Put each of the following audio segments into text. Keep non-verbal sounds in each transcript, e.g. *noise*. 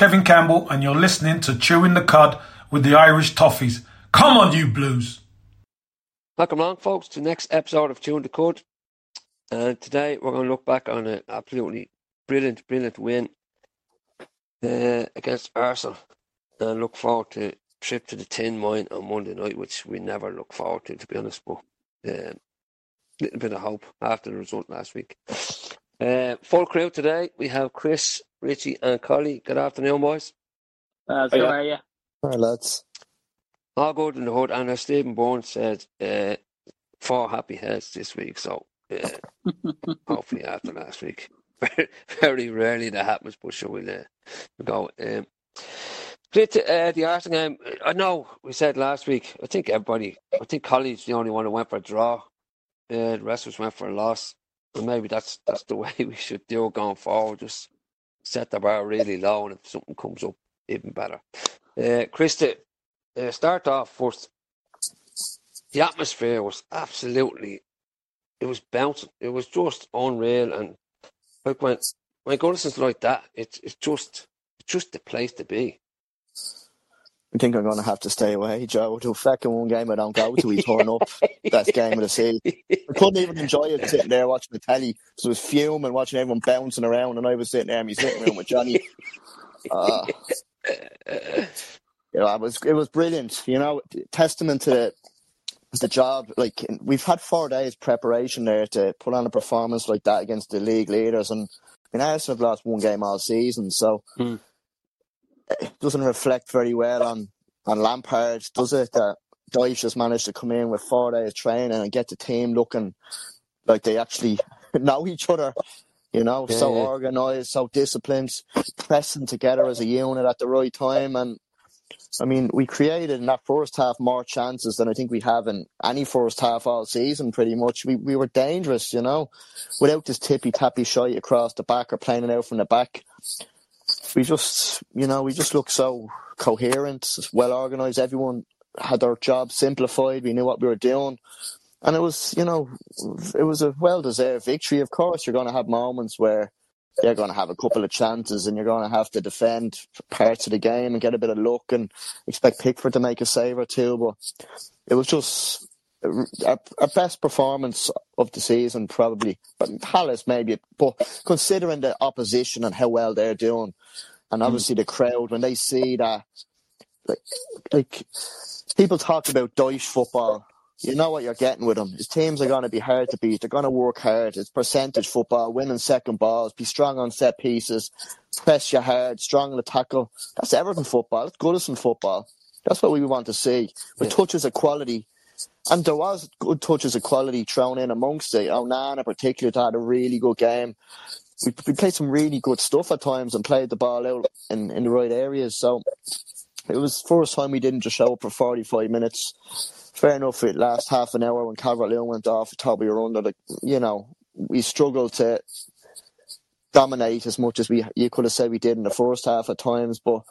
Kevin Campbell, and you're listening to Chewing the Cud with the Irish Toffees. Come on, you Blues! Welcome along, folks, to the next episode of Chewing the Cud. And today we're going to look back on an absolutely brilliant, brilliant win uh, against Arsenal and look forward to trip to the Tin Mine on Monday night, which we never look forward to, to be honest. But a uh, little bit of hope after the result last week. Uh, full crew today. We have Chris, Richie, and Collie. Good afternoon, boys. Uh, how are you? Hi, lads. All good in the hood. And as Stephen Bourne said, uh, four happy heads this week. So uh, *laughs* hopefully after last week. *laughs* Very, very rarely that happens, but sure we'll, uh, we'll go. Um, uh, the Arsenal game, I know we said last week, I think everybody, I think Colley's the only one who went for a draw. Uh, the rest of us went for a loss. And maybe that's that's the *laughs* way we should do going forward. Just set the bar really low, and if something comes up, even better. Uh, Krista, uh, start off first. The atmosphere was absolutely, it was bouncing. It was just unreal, and like when when Goodison's like that, it's it's just it's just the place to be. I think I'm going to have to stay away, Joe. The second one game I don't go to, we turn up. Best game of the season. I couldn't even enjoy it sitting there watching the telly it was fuming, watching everyone bouncing around, and I was sitting there in my sitting room with Johnny. Uh, you know, it was it was brilliant. You know, testament to the the job. Like we've had four days preparation there to put on a performance like that against the league leaders, and I mean, Arsenal have lost one game all season, so. Hmm it doesn't reflect very well on, on Lampard, does it? That Dyche has managed to come in with four days training and get the team looking like they actually *laughs* know each other. You know, yeah, so yeah. organised, so disciplined, pressing together as a unit at the right time. And I mean, we created in that first half more chances than I think we have in any first half all season, pretty much. We we were dangerous, you know, without this tippy tappy shot across the back or playing it out from the back we just, you know, we just looked so coherent, well organised. Everyone had their job simplified. We knew what we were doing. And it was, you know, it was a well deserved victory. Of course, you're going to have moments where you're going to have a couple of chances and you're going to have to defend parts of the game and get a bit of luck and expect Pickford to make a save or two. But it was just our, our, best performance of the season, probably. But Palace, maybe. But considering the opposition and how well they're doing, and obviously mm. the crowd, when they see that, like, like people talk about Dyche football. You know what you're getting with them. His teams are going to be hard to beat. They're going to work hard. It's percentage football, winning second balls, be strong on set pieces, press you hard, strong in the tackle. That's Everton football. That's Goodison football. That's what we want to see. With yeah. touches of quality, and there was good touches of quality thrown in amongst it. Oh, Onana, particularly, had a really good game. We, we played some really good stuff at times and played the ball out in, in the right areas. So it was first time we didn't just show up for 45 minutes. Fair enough, for it last half an hour when Calvert-Lewin went off, Toby were under the, you know, we struggled to dominate as much as we you could have said we did in the first half at times, but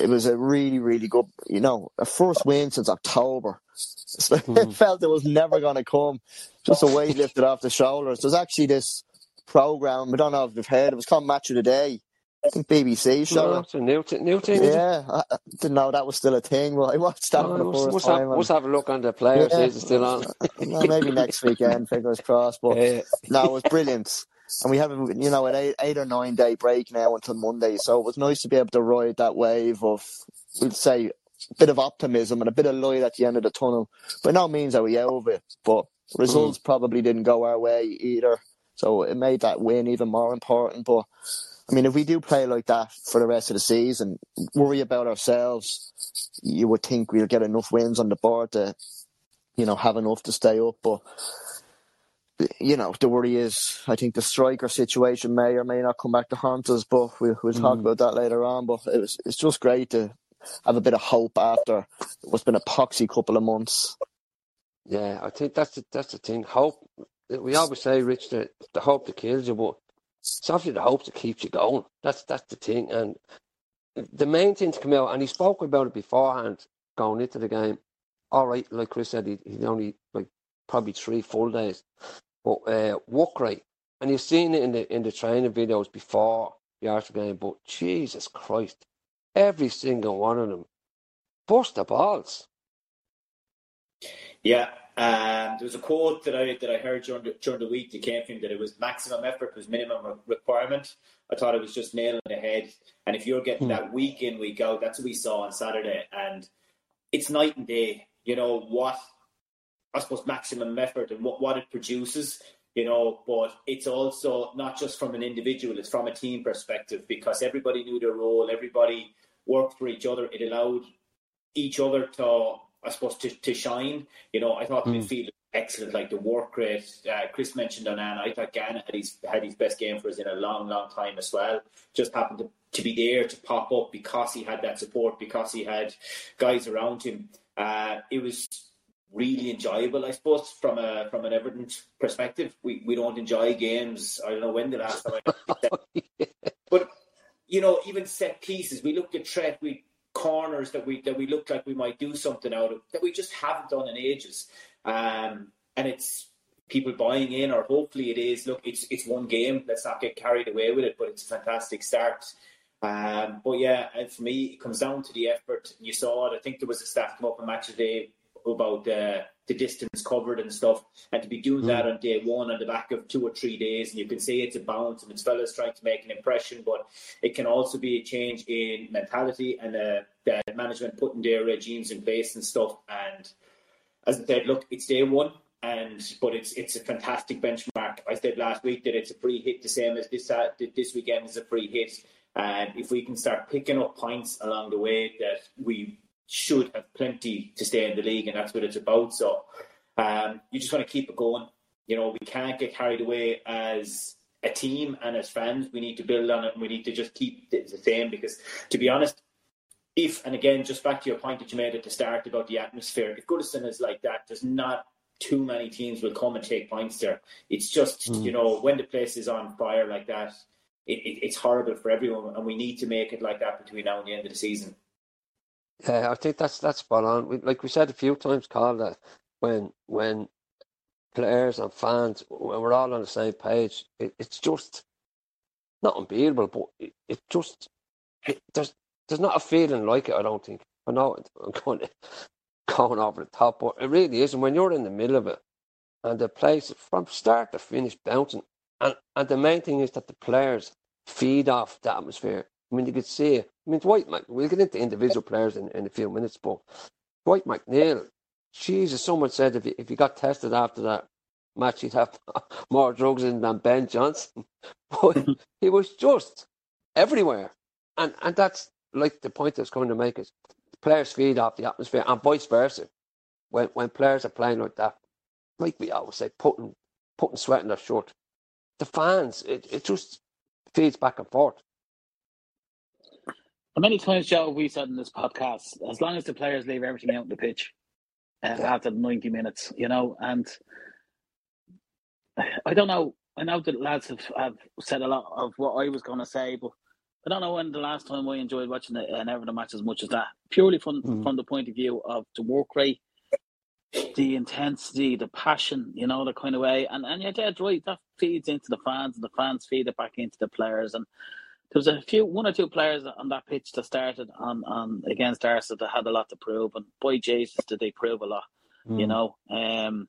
it was a really, really good, you know, a first win since October. *laughs* So it mm-hmm. felt it was never going to come. Just a weight lifted off the shoulders. There's actually this program. I don't know if you've heard. It was called Match of the Day. I think BBC show. No, it's a new, t- new thing. Yeah, I, I didn't know that was still a thing. Well, I watched that oh, for the first must time. Have, have a look on the players. Yeah. Is still on? well, maybe next weekend. Fingers crossed. But *laughs* yeah. no, it was brilliant. And we have, you know, an eight, eight or nine day break now until Monday. So it was nice to be able to ride that wave of, we'd say, a bit of optimism and a bit of light at the end of the tunnel. By no means are we out of it, but results mm. probably didn't go our way either. So it made that win even more important. But I mean, if we do play like that for the rest of the season, worry about ourselves, you would think we'll get enough wins on the board to, you know, have enough to stay up. But you know, the worry is, I think the striker situation may or may not come back to haunt us, but we, we'll talk mm. about that later on. But it was, it's just great to have a bit of hope after what's been a poxy couple of months. Yeah, I think that's the, that's the thing. Hope. We always say, Rich, that the hope that kills you, but it's obviously the hope that keeps you going. That's that's the thing. And the main thing to come out, and he spoke about it beforehand, going into the game. All right, like Chris said, he, he only like probably three full days, but uh, work rate. And you've seen it in the in the training videos before the Arsenal game, but Jesus Christ, every single one of them burst the balls. Yeah, um, there was a quote that I that I heard during the, during the week that came from that it was maximum effort was minimum requirement. I thought it was just nailing the head. And if you're getting hmm. that week in week out, that's what we saw on Saturday, and it's night and day. You know what? I suppose maximum effort and what what it produces. You know, but it's also not just from an individual; it's from a team perspective because everybody knew their role, everybody worked for each other. It allowed each other to I suppose to, to shine. You know, I thought mm. midfield excellent, like the work rate. Uh, Chris mentioned on Onana. I thought Gana had his had his best game for us in a long, long time as well. Just happened to, to be there to pop up because he had that support, because he had guys around him. Uh, it was really enjoyable, I suppose, from a from an Everton perspective. We we don't enjoy games. I don't know when the last time I *laughs* but you know, even set pieces. We looked at Trent. We corners that we that we look like we might do something out of that we just haven't done in ages. Um, and it's people buying in, or hopefully it is. Look, it's it's one game. Let's not get carried away with it, but it's a fantastic start. Um, but yeah, for me, it comes down to the effort. You saw it. I think there was a stat come up on Match Day about uh, the distance covered and stuff, and to be doing mm. that on day one on the back of two or three days, and you can see it's a bounce and it's fellas trying to make an impression, but it can also be a change in mentality and uh, the management putting their regimes in place and stuff. And as I said, look, it's day one. And but it's it's a fantastic benchmark. I said last week that it's a free hit, the same as this uh, this weekend is a free hit. And if we can start picking up points along the way, that we should have plenty to stay in the league, and that's what it's about. So um, you just want to keep it going. You know, we can't get carried away as a team and as fans. We need to build on it, and we need to just keep it the same. Because to be honest, if and again, just back to your point that you made at the start about the atmosphere, if Goodison is like that, there's not too many teams will come and take points there. It's just mm. you know when the place is on fire like that, it, it, it's horrible for everyone, and we need to make it like that between now and the end of the season. Yeah, I think that's that's spot on. We, like we said a few times, Carl, that when when players and fans when we're all on the same page, it, it's just not unbeatable, but it, it just it, there's there's not a feeling like it. I don't think. I know *laughs* I'm going going over the top, but it really is. And when you're in the middle of it, and the place from start to finish bouncing, and and the main thing is that the players feed off the atmosphere. I mean, you could see it. I mean, Dwight, Mc, we'll get into individual players in, in a few minutes, but Dwight McNeil, Jesus, someone said if he, if he got tested after that match, he'd have *laughs* more drugs in than Ben Johnson. *laughs* But *laughs* he was just everywhere. And and that's like the point that's coming to make is players feed off the atmosphere and vice versa. When when players are playing like that, like we always say, putting putting sweat in their shirt, the fans, it, it just feeds back and forth. Many times, Joe, we said in this podcast, as long as the players leave everything out on the pitch uh, yeah. after 90 minutes, you know, and I don't know. I know the lads have, have said a lot of what I was going to say, but I don't know when the last time I enjoyed watching the an Everton match as much as that. Purely from mm. from the point of view of the work rate, the intensity, the passion, you know, the kind of way. And and you're dead right. That feeds into the fans, and the fans feed it back into the players. And there was a few, one or two players on that pitch that started on, on against Arsenal that had a lot to prove, and boy Jesus, did they prove a lot, mm. you know. Um,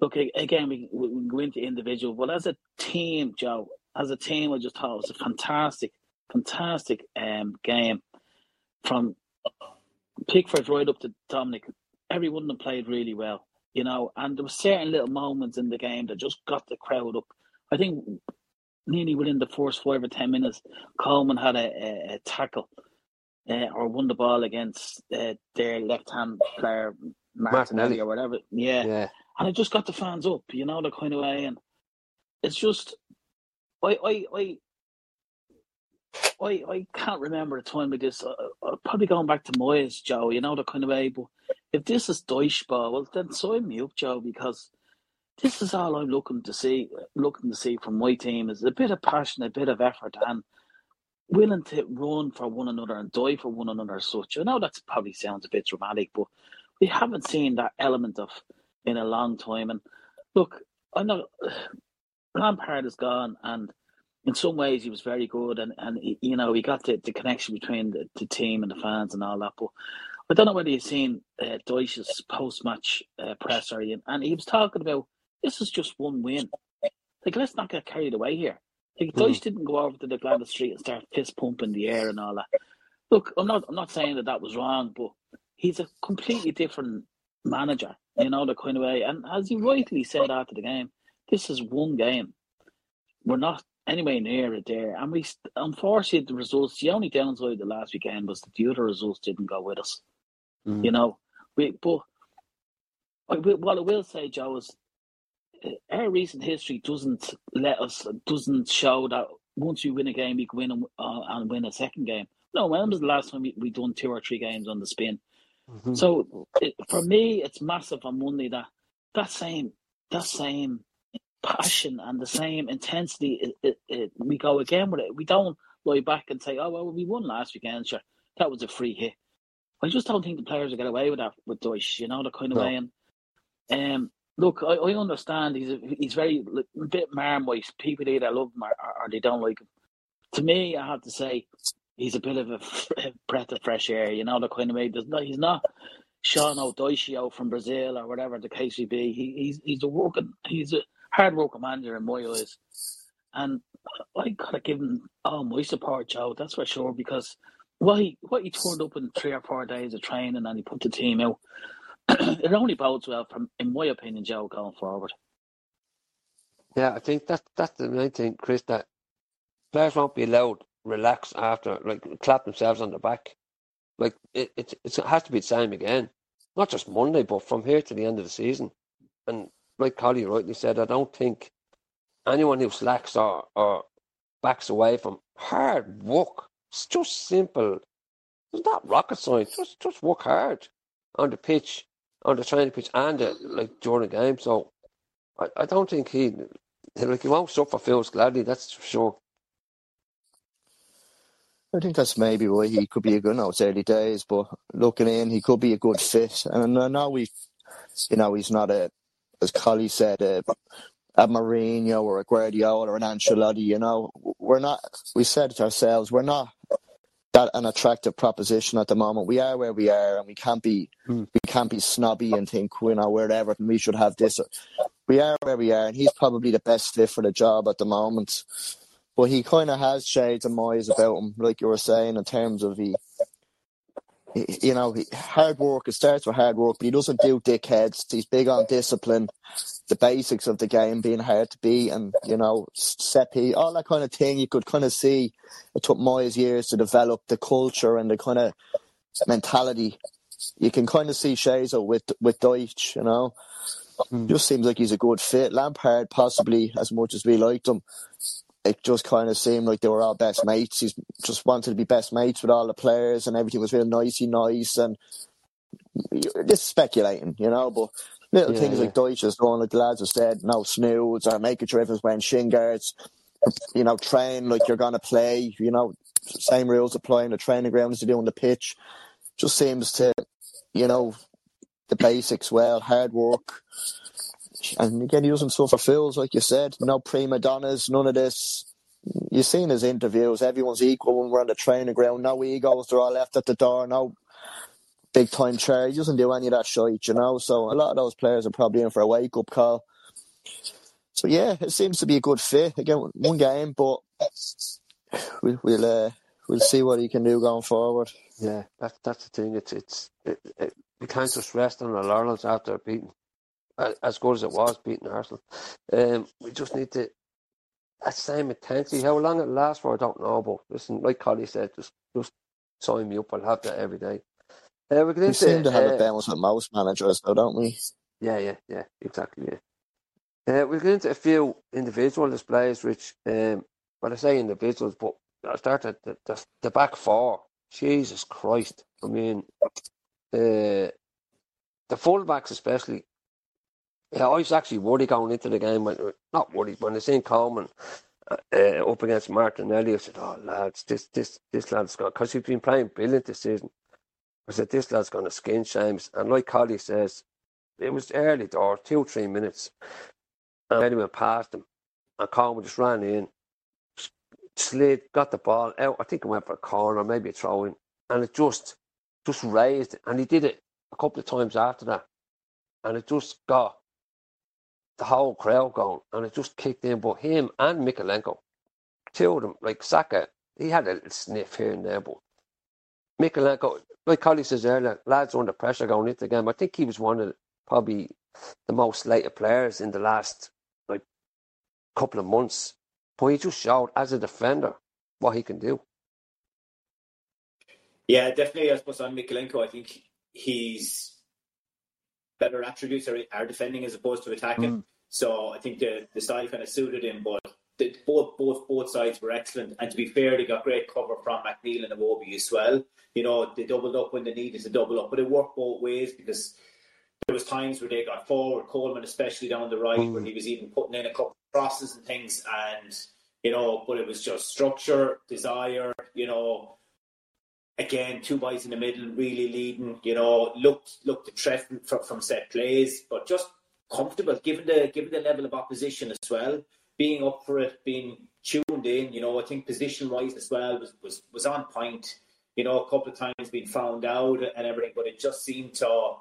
look again, we, we go into individual, but as a team, Joe, as a team, I just thought it was a fantastic, fantastic um, game from Pickford right up to Dominic. Everyone of them played really well, you know, and there were certain little moments in the game that just got the crowd up. I think nearly within the first five or ten minutes, Coleman had a, a, a tackle uh, or won the ball against uh, their left hand player Martinelli, Martinelli, or whatever. Yeah. yeah, and it just got the fans up, you know, the kind of way, and it's just, I, I, I. I, I can't remember a time like this. Uh, probably going back to Moyes, Joe. You know the kind of way. But if this is Dyche ball, well, then sign me up, Joe, because this is all I'm looking to see. Looking to see from my team is a bit of passion, a bit of effort, and willing to run for one another and die for one another. As such, I know that probably sounds a bit dramatic, but we haven't seen that element of in a long time. And look, I know Lampard is gone, and in some ways he was very good, and and he, you know he got the, the connection between the, the team and the fans and all that. But I don't know whether you've seen uh, Dyche's post match uh, presser, and he was talking about this is just one win. Like let's not get carried away here. Like mm. Didn't go over to the Gwladys Street and start fist pumping the air and all that. Look, I'm not I'm not saying that that was wrong, but he's a completely different manager, you know, the kind of way. And as he rightly said after the game, this is one game. We're not anywhere near it there. And we, unfortunately, the results, the only downside the last weekend was that the other results didn't go with us. Mm. You know, we, but what I will say, Joe, is our recent history doesn't let us, doesn't show that once you win a game, you can win uh, and win a second game. No, when was the last time we, we done two or three games on the spin? Mm-hmm. So it, for me, it's massive on Monday that that same that same passion and the same intensity. It, it, we go again with it. We don't lie back and say, "Oh well, we won last weekend. Sure, that was a free hit." I just don't think the players will get away with that with Dyche. You know the kind of no. way. And um, look, I, I understand he's a, he's very a bit marmite. People either love him or, or they don't like him. To me, I have to say he's a bit of a breath of fresh air. You know the kind of way. There's he's not Sean O'Dyche from Brazil or whatever the case may be. He, he's he's a working he's a hard working manager in my eyes. And I gotta give him all my support, Joe. That's for sure. Because what he what he turned up in three or four days of training and he put the team out, *clears throat* it only bodes well from, in my opinion, Joe, going forward. Yeah, I think that's that's the main thing, Chris. That players won't be allowed relax after, like clap themselves on the back. Like it, it, it has to be the same again, not just Monday, but from here to the end of the season. And like Collie rightly said, I don't think anyone who slacks or, or backs away from hard work, it's just simple. It's not rocket science. Just just work hard on the pitch, on the training pitch, and the, like during the game. So I, I don't think he like he won't suffer Phil's gladly. That's for sure. I think that's maybe why he could be a good now. It's early days, but looking in, he could be a good fit. And I know we, you know, he's not a as Collie said, uh, a Mourinho or a Guardiola or an Ancelotti, you know, we're not, we said it ourselves, we're not that an attractive proposition at the moment. We are where we are and we can't be, mm. we can't be snobby and think, you know, we're Everton, we should have this. We are where we are and he's probably the best fit for the job at the moment. But he kind of has shades of Moyes about him, like you were saying, in terms of he, you know, hard work. It starts with hard work, but he doesn't do dickheads. He's big on discipline, the basics of the game being hard to beat, and you know, Seppi, all that kind of thing. You could kind of see it took Moyes years to develop the culture and the kind of mentality. You can kind of see Shazo with with Dyche, you know. Mm. Just seems like he's a good fit. Lampard, possibly as much as we liked him, it just kind of seemed like they were all best mates. He just wanted to be best mates with all the players, and everything was real nicey nice. And just speculating, you know, but little yeah, things yeah. like is going, like the lads have said, no snoods or making sure everyone's wearing shin guards, you know, train like you're going to play, you know, same rules apply in the training ground as you do on the pitch. Just seems to, you know, the basics well, hard work, and again, he doesn't suffer fools, like you said. No prima donnas, none of this. You've seen his interviews. Everyone's equal when we're on the training ground. No egos. They're all left at the door. No big time chair. He doesn't do any of that shit, you know. So a lot of those players are probably in for a wake up call. So yeah, it seems to be a good fit. Again, one game, but we'll we'll, uh, we'll see what he can do going forward. Yeah, that's that's the thing. It's it's it, it, we can't just rest on our laurels after beating as good as it was beating Arsenal. Um, we just need to that same intensity. How long it lasts for, I don't know. But listen, like Collie said, just just sign me up. I'll have that every day. Uh, we we seem to have uh, a balance with most managers, though, don't we? Yeah, yeah, yeah, exactly. Yeah. Uh, we'll get into a few individual displays, which, um, well, I say individuals, but I started the, the, the back four. Jesus Christ! I mean, uh, the fullbacks especially yeah, I was actually worried going into the game. When, not worried when I seen Coleman uh, uh, up against Martinelli. I said, "Oh lads, this this this lad's going because he's been playing brilliant this season." I said, "This lad's going to skin James." And like Collie says, it was early door, two three minutes, and anyway past him, and Coleman just ran in, slid, got the ball out. I think it went for a corner, maybe a throw in, and it just just raised. And he did it a couple of times after that, and it just got the whole crowd going, and it just kicked in. But him and Mykolenko, two of them, like Saka, he had a little sniff here and there, but Mykolenko, like Collie says earlier, lads under pressure going into the game. I think he was one of the, probably the most slated players in the last like couple of months. But he just showed as a defender what he can do. Yeah, definitely. I suppose on Mykolenko, I think he's better attributes are, are defending as opposed to attacking. Mm. So I think the the style kind of suited him, but the, both both both sides were excellent. And to be fair, they got great cover from McNeil and Iwobi as well. You know, they doubled up when they needed to double up, but it worked both ways because there was times where they got forward, Coleman especially down the right, mm. where he was even putting in a couple of crosses and things, and you know, but it was just structure, desire, you know. Again, two boys in the middle, really leading. You know, looked looked the threat from, from set plays, but just comfortable given the given the level of opposition as well being up for it, being tuned in. You know, I think position wise as well was, was, was on point. You know, a couple of times being found out and everything, but it just seemed to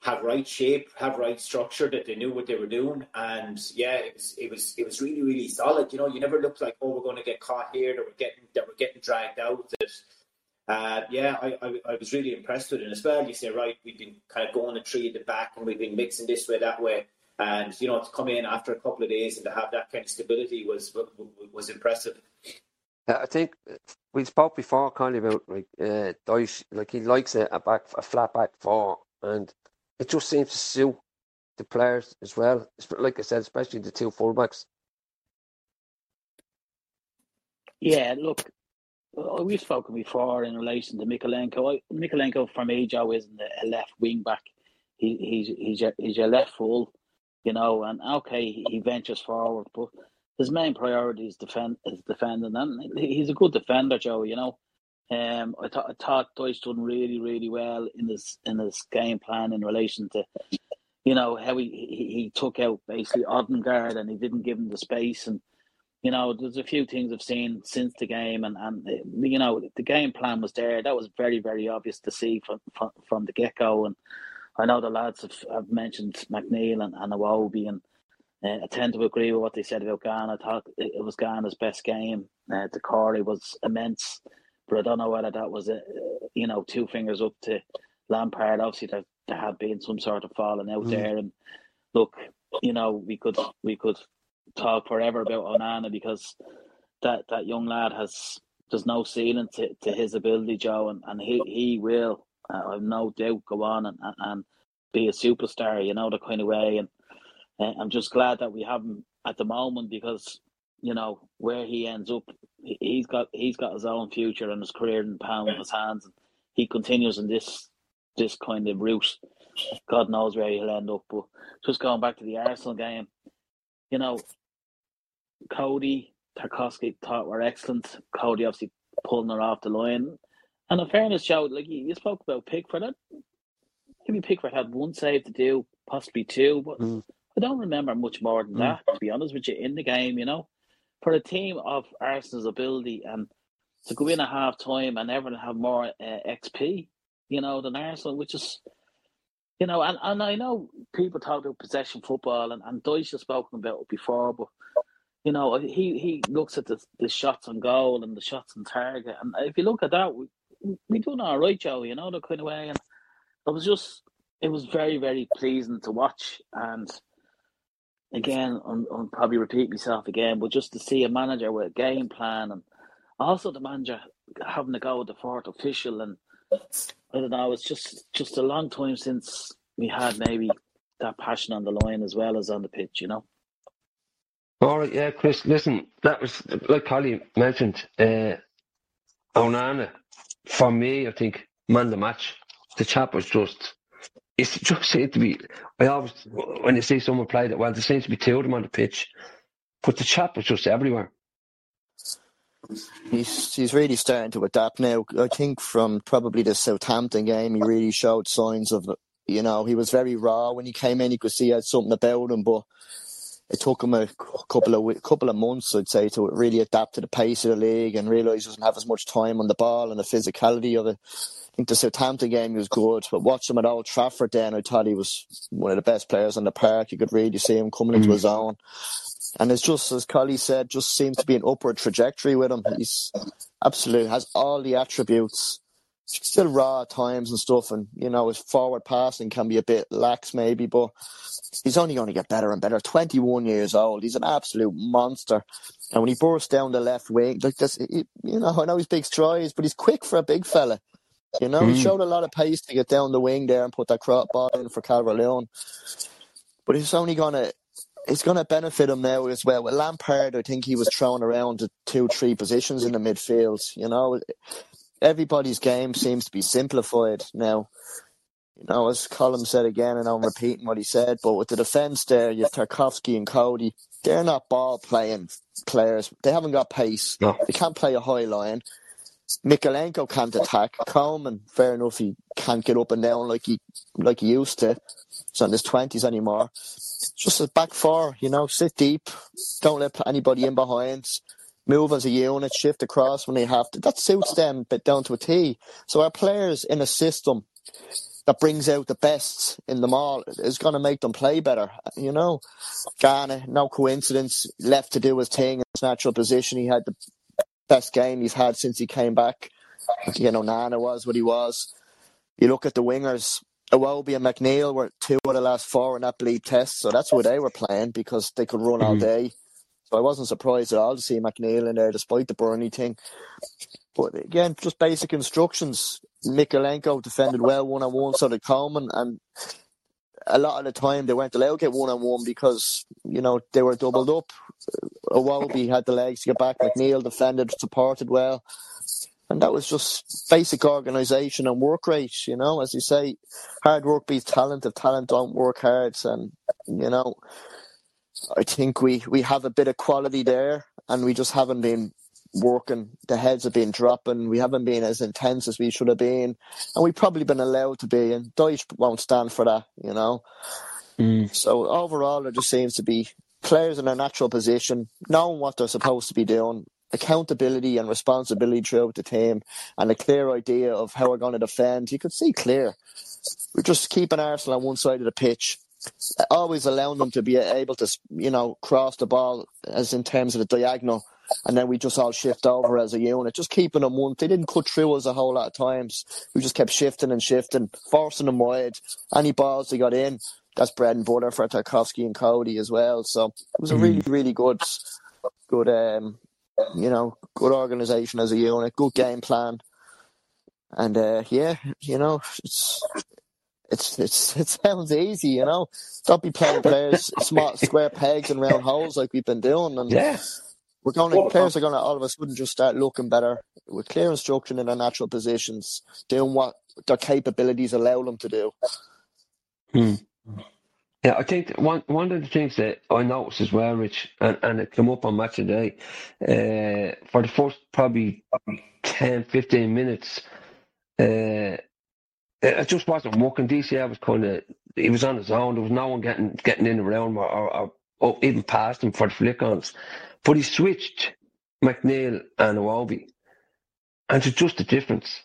have right shape, have right structure, that they knew what they were doing, and yeah, it was it was it was really really solid. You know, you never looked like oh we're going to get caught here, that we're getting that we're getting dragged out. That uh, yeah, I, I, I was really impressed with it. as well, you say right, we've been kind of going a tree at the back, and we've been mixing this way that way. And you know, to come in after a couple of days and to have that kind of stability was was impressive. I think we spoke before, kind of about like uh, Dyche, like he likes a, a back, a flat back four, and it just seems to suit the players as well. Like I said, especially the two fullbacks. Yeah, look, we've spoken before in relation to Mykolenko. Mykolenko for me, Joe, isn't a left wing back. He, he's he's your, he's your left full you know, and okay, he ventures forward, but his main priority is defend is defending, and he's a good defender, Joe. You know, um, I thought I thought Dyche done really, really well in his in his game plan in relation to, you know, how he he, he took out basically Odegaard and he didn't give him the space, and you know, there's a few things I've seen since the game, and and you know, the game plan was there. That was very, very obvious to see from from, from the get go, and I know the lads have, have mentioned McNeil and, and Iwobi, and uh, I tend to agree with what they said about Gana. I thought it was Gana's best game. Uh, Doucouré was immense, but I don't know whether that was a, you know two fingers up to Lampard. Obviously, there, there had been some sort of falling out mm. there, and look, you know, we could we could talk forever about Onana because that that young lad has there's no ceiling to, to his ability, Joe, and, and he, he will uh, I've no doubt go on and, and be a superstar, you know, the kind of way. And uh, I'm just glad that we have him at the moment because, you know, where he ends up, he's got he's got his own future and his career in the palm of his hands. And he continues in this this kind of route. God knows where he'll end up. But just going back to the Arsenal game, you know, Coady, Tarkowski thought were excellent. Coady obviously pulling her off the line. And in fairness, Joe, like you, you spoke about Pickford, I, maybe Pickford had one save to do, possibly two, but mm. I don't remember much more than mm. that, to be honest with you, in the game, you know. For a team of Arsenal's ability and to go in at half time and everyone have more uh, xG, you know, than Arsenal, which is, you know, and, and I know people talk about possession football and, and Dyche has spoken about it before, but you know, he, he looks at the, the shots on goal and the shots on target. And if you look at that, we, we doing all right, Joe. You know the kind of way, and it was just it was very very pleasing to watch. And again, I'm, I'm probably repeat myself again, but just to see a manager with a game plan, and also the manager having to go with the fourth official, and I don't know, it's just just a long time since we had maybe that passion on the line as well as on the pitch. You know. All right, yeah, Chris. Listen, that was like Collie mentioned. Uh, Onana for me, I think man the match. The chap was just. It just seemed to be. I always when you see someone play that well, there seems to be two of them on the pitch, but the chap was just everywhere. He's he's really starting to adapt now. I think from probably the Southampton game, he really showed signs of. You know, he was very raw when he came in. You could see he had something about him, but it took him a couple of couple of months, I'd say, to really adapt to the pace of the league and realise he doesn't have as much time on the ball and the physicality of it. I think the Southampton game he was good, but watching him at Old Trafford then, I thought he was one of the best players on the park. You could really see him coming into mm. his own. And it's just, as Collie said, just seems to be an upward trajectory with him. He's absolutely has all the attributes still raw at times and stuff, and you know his forward passing can be a bit lax maybe, but he's only going to get better and better. Twenty one years old, he's an absolute monster. And when he bursts down the left wing, like this, he, you know, I know he's big strides, but he's quick for a big fella. You know, mm. he showed a lot of pace to get down the wing there and put that crop ball in for Calvert-Lewin. But he's only going to it's going to benefit him now as well. With Lampard, I think he was thrown around to two, three positions in the midfield. You know, everybody's game seems to be simplified now. You know, as Colm said again, and I'm repeating what he said, but with the defence there, you have Tarkowski and Coady. They're not ball playing players. They haven't got pace. No. They can't play a high line. Mykolenko can't attack. Coleman, fair enough, he can't get up and down like he like he used to. He's not in his twenties anymore. Just a back four, you know, sit deep. Don't let anybody in behind move as a unit, shift across when they have to. That suits them, but down to a T. So our players in a system that brings out the best in them all is going to make them play better. You know, Gana, no coincidence, left to do his thing in his natural position. He had the best game he's had since he came back. You know, Nana was what he was. You look at the wingers, Iwobi and McNeil were two of the last four in that bleep test, so that's where they were playing because they could run mm-hmm. all day. So I wasn't surprised at all to see McNeil in there, despite the Burnley thing. But again, just basic instructions. Mykolenko defended well one on one, so did Coleman, and a lot of the time they allowed to get one on one because you know they were doubled up. Iwobi had the legs to get back. McNeil defended, supported well, and that was just basic organisation and work rate. You know, as you say, hard work beats talent. If talent don't work hard, and you know, I think we, we have a bit of quality there and we just haven't been working. The heads have been dropping. We haven't been as intense as we should have been. And we've probably been allowed to be. And Dyche won't stand for that, you know. Mm. So overall, it just seems to be players in their natural position, knowing what they're supposed to be doing, accountability and responsibility throughout the team, and a clear idea of how we're going to defend. You could see clear. We're just keeping Arsenal on one side of the pitch always allowing them to be able to, you know, cross the ball as in terms of the diagonal, and then we just all shift over as a unit, just keeping them one. They didn't cut through us a whole lot of times. We just kept shifting and shifting, forcing them wide. Any balls they got in, that's bread and butter for Tarkowski and Coady as well. So it was a really, mm. really good, good, um, you know, good organisation as a unit, good game plan. And uh, yeah, you know, it's it's it's *laughs* it sounds easy, you know. Don't be playing players smart square pegs and round holes like we've been doing. And yeah. we're going to players are going to all of a sudden just start looking better with clear instruction in their natural positions, doing what their capabilities allow them to do. Hmm. Yeah, I think one one of the things that I noticed as well, Rich, and, and it came up on match today, uh, for the first probably 10, 15 minutes, uh, it just wasn't working. DCL was kind of he was on his own. There was no one getting getting in around or, or, or even past him for the flick ons. But he switched McNeil and Iwobi, and it's just a difference.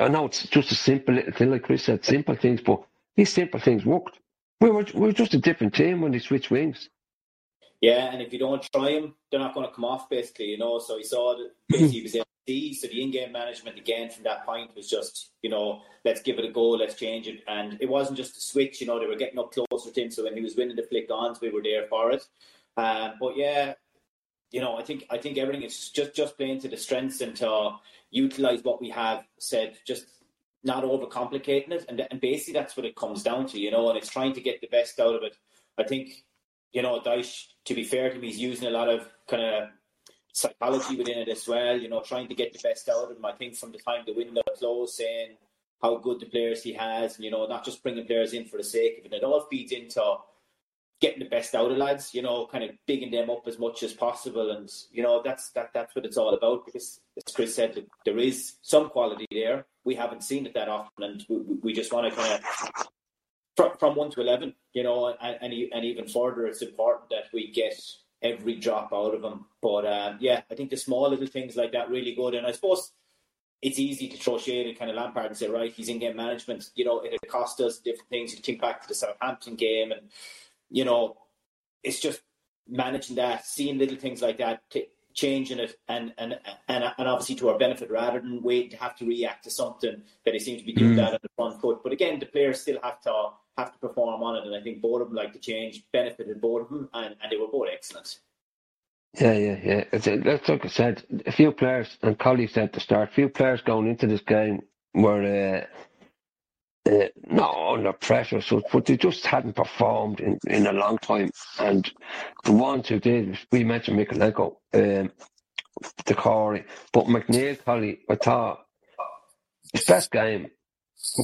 I know it's just a simple little thing, like Chris said, simple things, but these simple things worked. We were we were just a different team when they switched wings. Yeah, and if you don't try them, they're not going to come off. Basically, you know. So he saw that *laughs* he was able to So the in-game management again from that point was just, you know, let's give it a go, let's change it. And it wasn't just a switch. You know, they were getting up closer to him. So when he was winning the flick ons, we were there for it. Um, but yeah, you know, I think I think everything is just just playing to the strengths and to utilize what we have. Said just not overcomplicating it, and and basically that's what it comes down to, you know. And it's trying to get the best out of it. I think you know, Dyche, to be fair to him, he's using a lot of kind of psychology within it as well, you know, trying to get the best out of him. I think from the time the window closed, saying how good the players he has, and, you know, not just bringing players in for the sake of it. It all feeds into getting the best out of lads, you know, kind of bigging them up as much as possible. And, you know, that's that that's what it's all about because, as Chris said, there is some quality there. We haven't seen it that often, and we, we just want to kind of from, from one to eleven, you know, and, and and even further, it's important that we get every drop out of him. But um, yeah, I think the small little things like that really good, and I suppose it's easy to throw shade at kind of Lampard and say, right, he's in game management. You know, it cost us different things. You think back to the Southampton game, and you know, it's just managing that, seeing little things like that, changing it, and, and and and obviously to our benefit, rather than wait to have to react to something that they seem to be doing mm. that on the front foot. But again, the players still have to have to perform on it, and I think both of them like the change benefited both of them, and, and they were both excellent. Yeah, yeah, yeah. It's, that's like I said. A few players, and Collie said at the start, a few players going into this game were uh, uh, not under pressure, so but they just hadn't performed in, in a long time. And the ones who did, we mentioned Mykolenko, um, Doucouré, but McNeil, Collie, I thought his best game.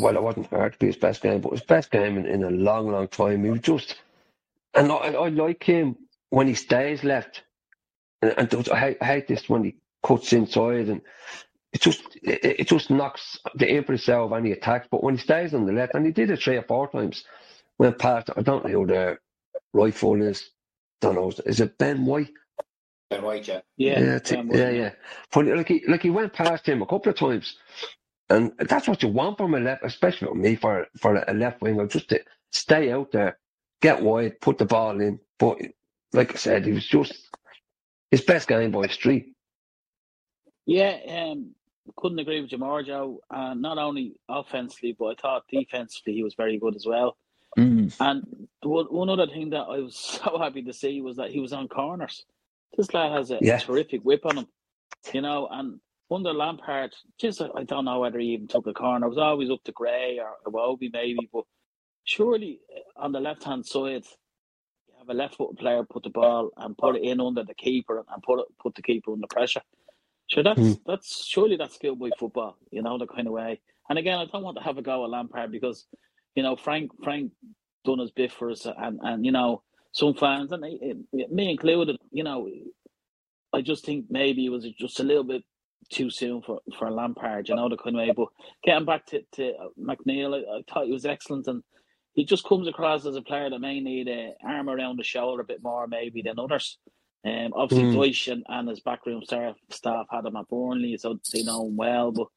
Well, it wasn't hard to be his best game, but his best game in, in a long, long time. He was just, and I, I like him when he stays left and, and I, I hate this when he cuts inside and it just it, it just knocks the impetus out of any attacks. But when he stays on the left, and he did it three or four times, went past. I don't know who the right full is. Don't know. Is it Ben White? Ben White, yeah, yeah, yeah, t- yeah, yeah. But like he like he went past him a couple of times, and that's what you want from a left, especially for me for for a left winger, just to stay out there, get wide, put the ball in. But like I said, he was just his best game by street. Yeah, um, couldn't agree with you more, Joe. Uh, not only offensively, but I thought defensively he was very good as well. Mm. And one other thing that I was *laughs* so happy to see was that he was on corners. This lad has a terrific whip on him, you know. And under Lampard, just I don't know whether he even took a corner. It was always up to Gray or Iwobi maybe, but surely on the left hand side, you have a left foot player put the ball and put it in under the keeper and put it, put the keeper under pressure. Sure, that's mm. that's surely that's schoolboy football, you know, the kind of way. And again, I don't want to have a go at Lampard because, you know, Frank Frank done his bit for us, and and you know some fans and me included, you know, I just think maybe it was just a little bit too soon for for Lampard, you know, the kind of way. But getting back to to McNeil, I, I thought he was excellent and he just comes across as a player that may need a arm around the shoulder a bit more maybe than others. Um, obviously, mm. Dyche and, and, his backroom staff, staff had him at Burnley, so they know him well. But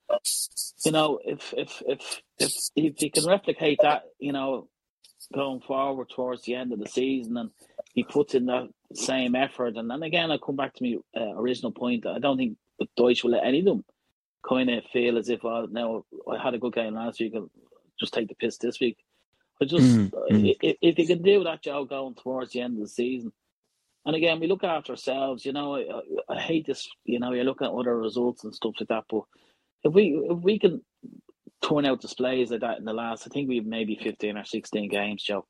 you know, if if if if if he can replicate that, you know, going forward towards the end of the season, and he puts in that same effort, and then again, I come back to my uh, original point. I don't think the Dyche will let any of them kind of feel as if, oh, now I had a good game last week, I'll just take the piss this week. But just mm, mm. If, if you can do that job going towards the end of the season, and again, we look after ourselves. You know, I, I hate this. You know, you're looking at other results and stuff like that. But if we if we can turn out displays like that in the last, I think we've maybe fifteen or sixteen games, Joe.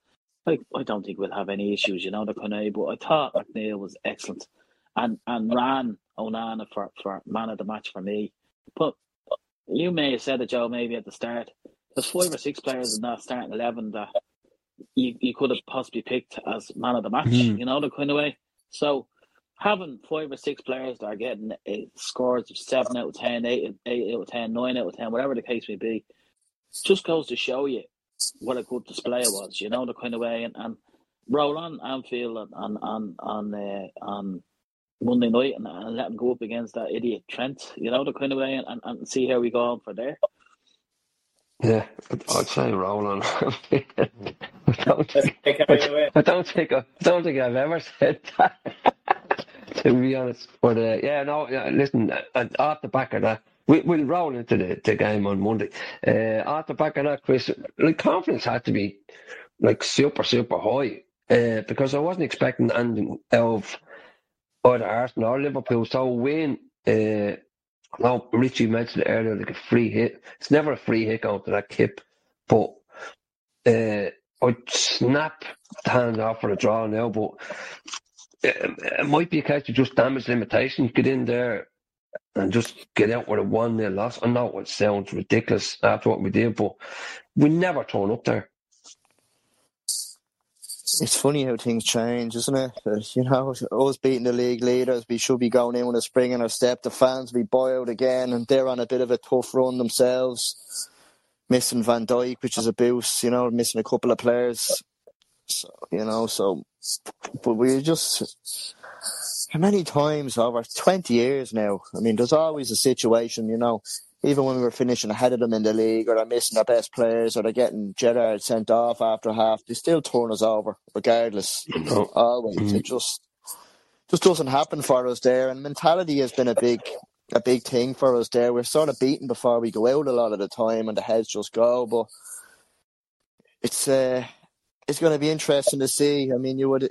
I, don't think we'll have any issues. You know, the of. But I thought McNeil was excellent, and and ran Onana for for man of the match for me. But you may have said it, Joe, maybe at the start there's five or six players in that starting eleven that you, you could have possibly picked as man of the match, mm. you know, the kind of way. So having five or six players that are getting scores of seven out of ten, 8, out of ten, nine out of 10, whatever the case may be, just goes to show you what a good display it was, you know, the kind of way. And, and roll on Anfield on, on, on, uh, on Monday night and, and let them go up against that idiot Trent, you know, the kind of way, and, and, and see how we go on for there. Yeah, I'd say roll *laughs* on. I don't think, I, I don't think I don't think I've ever said that. *laughs* to be honest, but uh, yeah, no, yeah, listen. Uh, off the back of that, we, will roll into the, the game on Monday. Uh, off the back of that, Chris, like confidence had to be like super super high uh, because I wasn't expecting anything of either Arsenal or Liverpool. So win. Uh, now, Richie mentioned earlier, like a free hit. It's never a free hit going to that kip, but uh, I'd snap the hand off for a draw now, but it, it, might be a case of just damage limitation. Get in there and just get out with a 1 nil loss. I know it sounds ridiculous after what we did, but we never turn up there it's funny how things change, isn't it? You know, us beating the league leaders, we should be going in with a spring in our step. The fans will be boiled again, and they're on a bit of a tough run themselves. Missing Van Dijk, which is a boost. You know, missing a couple of players. So you know, so but we just how many times over twenty years now? I mean, there's always a situation. You know, even when we were finishing ahead of them in the league, or they're missing their best players, or they're getting Gerrard sent off after half, they still turn us over, regardless. Oh. Always, Mm. it just just doesn't happen for us there. And mentality has been a big a big thing for us there. We're sort of beaten before we go out a lot of the time, and the heads just go. But it's uh, it's going to be interesting to see. I mean, you would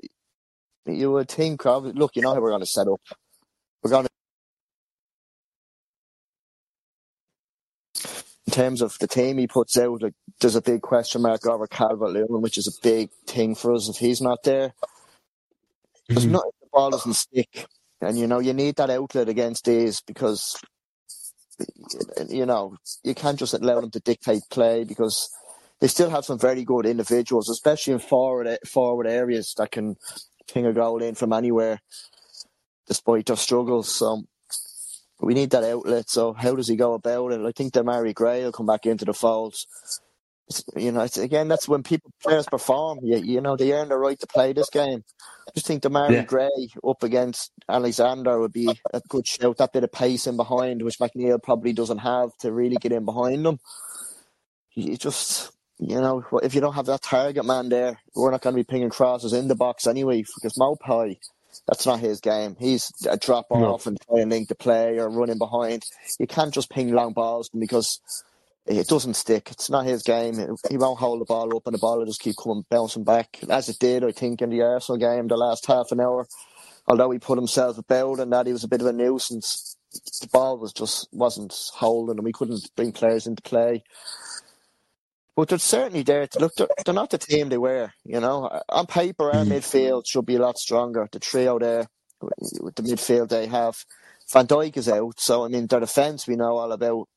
you would think, look, you know how we're going to set up. We're going to in terms of the team he puts out, like, there's a big question mark over Calvert Lewin, which is a big thing for us if he's not there. There's Mhm. not the ball doesn't stick, and you know you need that outlet against these because you know you can't just allow them to dictate play because they still have some very good individuals, especially in forward forward areas that can ping a goal in from anywhere, despite their struggles. So we need that outlet. So how does he go about it? I think Demarai Gray will come back into the fold. It's, you know, it's, again, that's when people players *laughs* perform. You, you know, they earn the right to play this game. I just think Demarai Yeah. Gray up against Alexander would be a good shout. That bit of pace in behind, which McNeil probably doesn't have to really get in behind them. You just, you know, if you don't have that target man there, we're not going to be pinging crosses in the box anyway. Because Maupay, that's not his game. He's a drop No. off and try and link the play or running behind. You can't just ping long balls because it doesn't stick. It's not his game. He won't hold the ball up and the ball will just keep coming bouncing back as it did, I think, in the Arsenal game the last half an hour. Although he put himself about and that he was a bit of a nuisance, the ball was just wasn't holding and we couldn't bring players into play. But they're certainly there. To, look, they're, they're not the team they were. You know, on paper, our Mhm. midfield should be a lot stronger. The trio there, with the midfield they have, Van Dijk is out. So I mean, their defence we know all about.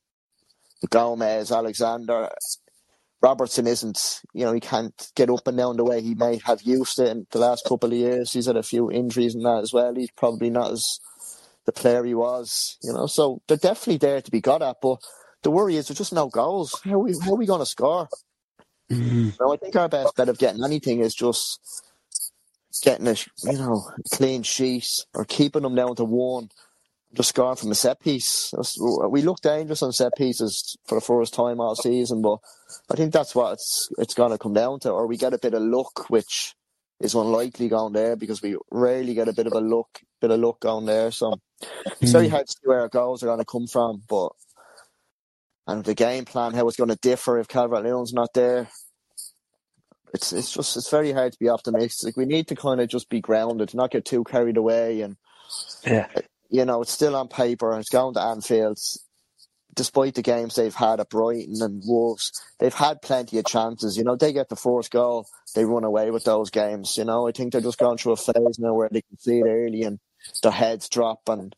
Gomez, Alexander, Robertson isn't. You know, he can't get up and down the way he may have used it in the last couple of years. He's had a few injuries and that as well. He's probably not as the player he was. You know, so they're definitely there to be got at. But the worry is there's just no goals. How are we, how are we going to score? Mhm. No, I think our best bet of getting anything is just getting a you know clean sheet or keeping them down to one. Just scoring from a set piece. We look dangerous on set pieces for the first time all season, but I think that's what it's it's going to come down to. Or we get a bit of luck, which is unlikely going there because we rarely get a bit of a look, bit of luck going there. So it's very hard to see where our goals are going to come from, but and the game plan, how it's going to differ if Calvert Lewin's not there. It's it's just it's very hard to be optimistic. We need to kind of just be grounded, not get too carried away, and Yeah. You know it's still on paper. and it's going to Anfield. Despite the games they've had at Brighton and Wolves, they've had plenty of chances. You know, they get the first goal, they run away with those games. You know, I think they're just going through a phase now where they can see it early and their heads drop and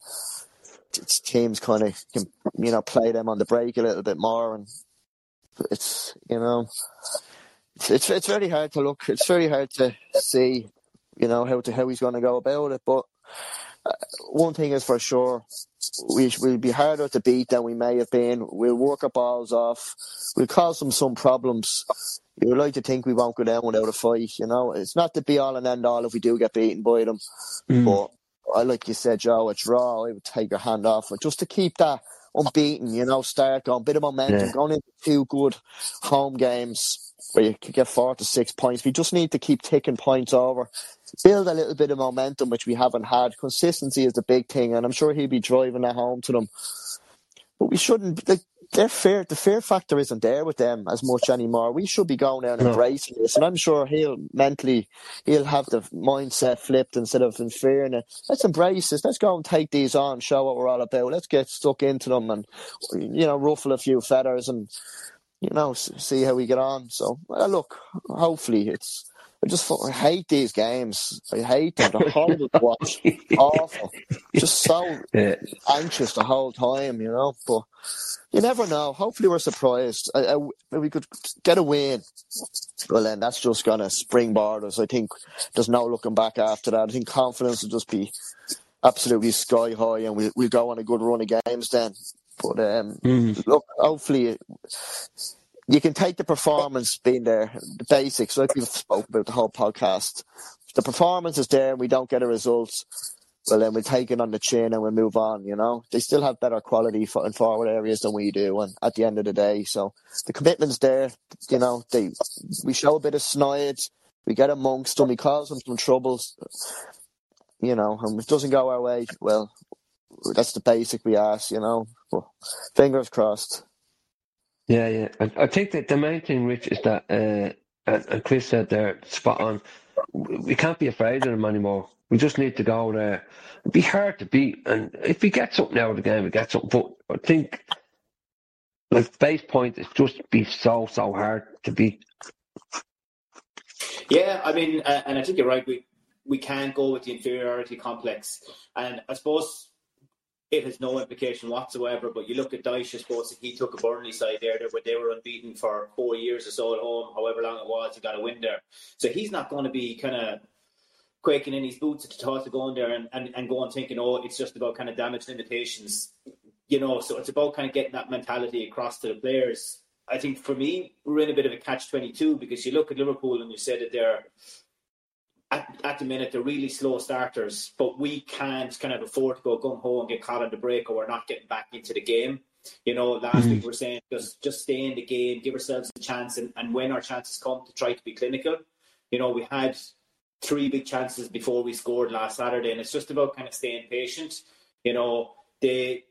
teams kind of can you know play them on the break a little bit more and it's you know it's it's, it's very hard to look it's very hard to see you know how to how he's going to go about it but one thing is for sure we will be harder to beat than we may have been. We'll work our balls off. We'll cause them some problems. You would like to think we won't go down without a fight you know? It's not the be all and end all if we do get beaten by them. Mm. but I like you said, Joe, a draw, I would take your hand off it just to keep that unbeaten, you know, start going, bit of momentum, Yeah. going into two good home games where you could get four to six points. We just need to keep taking points over, build a little bit of momentum, which we haven't had. Consistency is the big thing, and I'm sure he'll be driving that home to them. But we shouldn't. Their fear, the fear factor isn't there with them as much anymore. We should be going there and No. embracing this, and I'm sure he'll mentally he'll have the mindset flipped instead of in fear. And uh, let's embrace this. Let's go and take these on, show what we're all about. Let's get stuck into them and you know ruffle a few feathers and you know see how we get on. So uh, look, hopefully it's. I just I hate these games. I hate them. They're *laughs* horrible to watch. Awful. Just so Yeah. anxious the whole time, you know. But you never know. Hopefully, we're surprised. I, I, we could get a win. Well, then that's just going to springboard us. I think there's no looking back after that. I think confidence will just be absolutely sky high, and we'll, we'll go on a good run of games then. But um, Mhm. look, hopefully, you can take the performance being there, the basics, like we've spoken about the whole podcast. The performance is there and we don't get a result. Well, then we take it on the chin and we move on. You know, they still have better quality in forward areas than we do. And at the end of the day, so the commitment's there. You know, they we show a bit of snide. We get amongst them. We cause them some troubles. You know, and it doesn't go our way, well, that's the basic we ask. You know, well, fingers crossed. Yeah, yeah. I, I, think that the main thing, Rich, is that, uh, and, and Chris said there, spot on. We can't be afraid of them anymore. We just need to go there. It'd be hard to beat, and if we get something out of the game, we get something. But I think, like base point, is just be so so hard to beat. Yeah, I mean, uh, and I think you're right. We we can't go with the inferiority complex, and I suppose it has no implication whatsoever. But you look at Dyche, I suppose he took a Burnley side there where they were unbeaten for four years or so at home, however long it was, he got a win there. So he's not going to be kind of quaking in his boots at the thought of going there and, and, and going thinking, oh, it's just about kind of damage limitations. You know, so it's about kind of getting that mentality across to the players. I think for me, we're in a bit of a catch 22 because you look at Liverpool and you said that they're at, at the minute they're really slow starters, but we can't kind of afford to go gung ho and get caught on the break, or we're not getting back into the game. You know, last mm-hmm. week we are saying just just stay in the game, give ourselves a chance, and, and when our chances come, to try to be clinical. You know, we had three big chances before we scored last Saturday, and it's just about kind of staying patient. You know, they.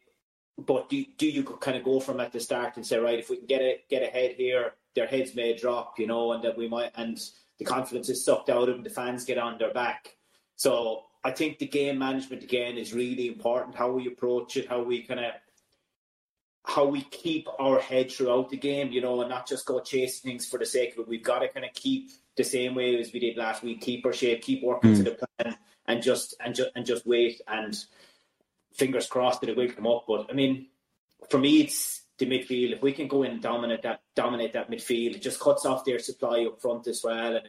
But do, do you kind of go from at the start and say, right, if we can get it get ahead here, their heads may drop, you know, and that we might and the confidence is sucked out of them, the fans get on their back. So I think the game management again is really important. How we approach it, how we kind of how we keep our head throughout the game, you know, and not just go chasing things for the sake of it. We've got to kind of keep the same way as we did last week, keep our shape, keep working mm. to the plan, and just and just and just wait and fingers crossed that it will come up. But I mean, for me, it's the midfield. If we can go in and dominate that, dominate that midfield, it just cuts off their supply up front as well, and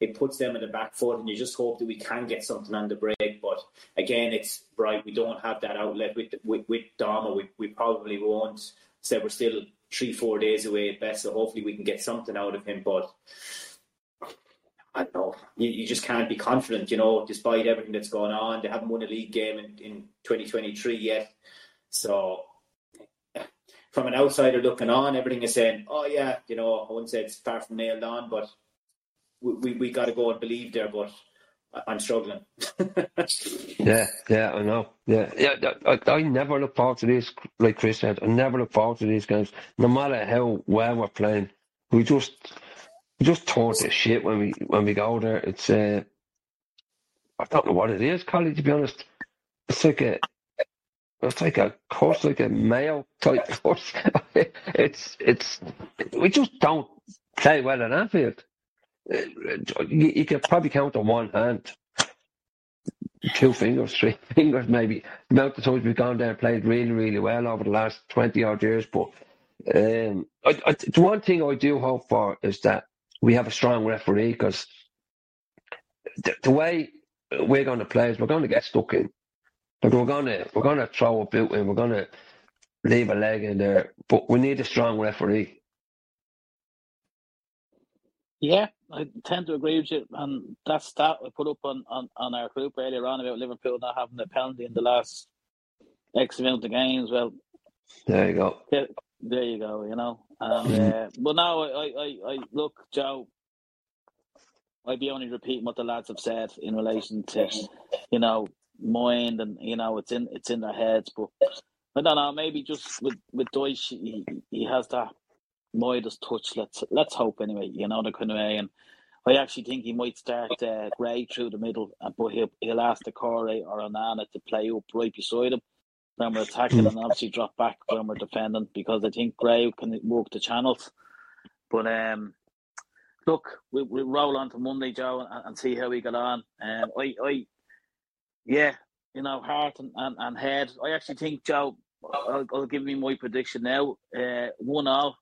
it, puts them in the back foot. And you just hope that we can get something on the break. But again, it's right. We don't have that outlet with with, with Dama. We we probably won't. Say we're still three four days away at best. So hopefully we can get something out of him. But I don't know. You, you just can't be confident, you know, despite everything that's going on. They haven't won a league game in, in 2023 yet. So from an outsider looking on, everything is saying, "Oh yeah, you know, I wouldn't say it's far from nailed on, but we we, we got to go and believe there." But I'm struggling. *laughs* yeah, yeah, I know. Yeah, yeah. I, I never look forward to this, like Chris said. I never look forward to these games, no matter how well we're playing. We just we just turn to shit when we when we go there. It's uh, I don't know what it is, Collie. To be honest, it's like a it's like a course, like a male type *laughs* course. it's it's we just don't play well in Anfield. You, you could probably count on one hand, two fingers, three *laughs* fingers, maybe. The amount of times we've gone there and played really, really well over the last twenty odd years. But um, I, I, the one thing I do hope for is that we have a strong referee because the, the way we're going to play is we're going to get stuck in. Like we're gonna we're gonna throw a boot in, we're gonna leave a leg in there, but we need a strong referee. Yeah, I tend to agree with you, and that stat we put up on, on, on our group earlier on about Liverpool not having a penalty in the last X amount of games. Well, there you go. Yeah, there you go. You know, and uh, but now I, I, I look, Joe. I'd be only repeating what the lads have said in relation to, you know, mind and you know it's in it's in their heads. But I don't know, maybe just with with Dyche, he, he has that Midas touch. Let's let's hope anyway. You know the kind of way, and I actually think he might start uh, Gray through the middle, uh, but he'll he'll ask Doucouré or Onana to play up right beside him when we're attacking, and obviously drop back when we're defending because I think Gray can work the channels. But um, look, we we roll on to Monday, Joe, and, and see how we get on. Um, I I yeah, you know, heart and, and, and head. I actually think, Joe, I'll, I'll give me my prediction now. Uh, one all,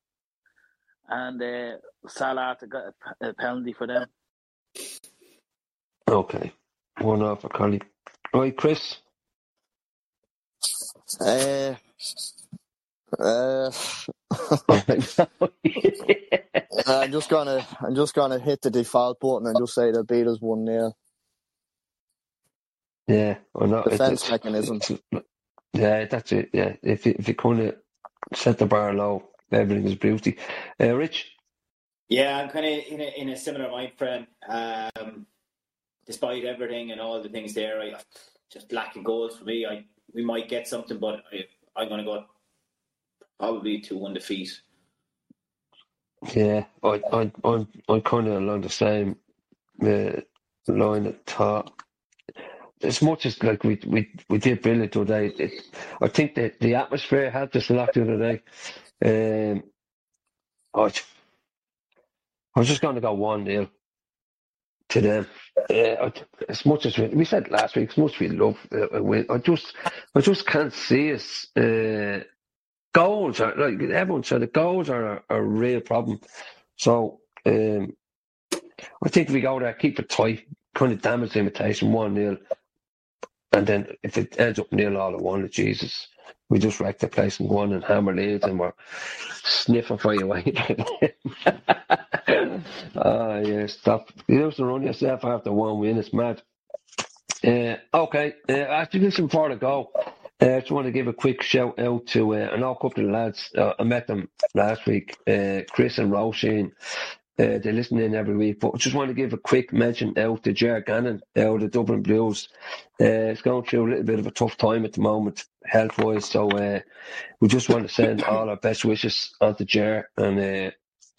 and uh, Salah to get a, a penalty for them. Okay, one off for Collie. Right, Chris. Uh, Uh, *laughs* *laughs* I'm just gonna, I'm just gonna hit the default button and just say the beat us one 0 Yeah, or not. Defense it's- mechanism. it's- Yeah, that's it. Yeah, if you, if you kind of set the bar low, everything is beauty. Uh, Rich, Yeah, I'm kind of in a in a similar mind frame. Um, despite everything and all the things there, I just lack of goals for me. I we might get something, but I, I'm going to go probably two one defeat. yeah, I I I'm I'm kind of along the same uh, line of thought. As much as like we we we did brilliant today, it, I think that the atmosphere helped us a lot the other day. Um, I, I was just going to go one 0 to them. Uh, as much as we, we said last week, as much as we love a win, I just I just can't see us. Uh, goals are like everyone said, the goals are a, a real problem. So um, I think if we go there, keep it tight, kind of damage the imitation one 0 and then if it ends up nil all at one, Jesus, we just wreck the place and go on and hammer Leeds and we're sniffing for you *laughs* away. Ah, yeah, stop. You used to run yourself after one win, it's mad. Uh, okay, uh, after this before to go, uh, I just want to give a quick shout out to uh, an old couple of lads. Uh, I met them last week, uh, Chris and Roisin. Uh, they listen in every week, but I just want to give a quick mention out to Jer Gannon, out the Dublin Blues. Uh, it's going through a little bit of a tough time at the moment, health wise. So uh, we just want to send all our best wishes on to Jer and uh,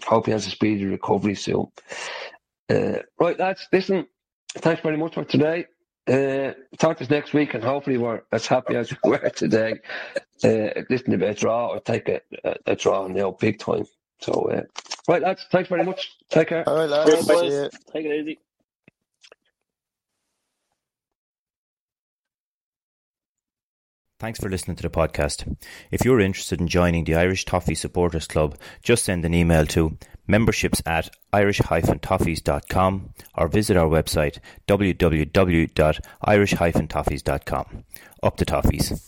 hope he has a speedy recovery soon. Uh, right, lads, listen, thanks very much for today. Uh, talk to us next week, and hopefully we're as happy as we were *laughs* today. Uh, listen to a draw or take a, a, a draw now, big time. So, uh, right, lads, thanks very much. Take care. All right, lads. Cheers, See boys. Take it easy. Thanks for listening to the podcast. If you're interested in joining the Irish Toffee Supporters Club, just send an email to memberships at irish-toffees.com or visit our website www.irish-toffees.com. Up to toffees.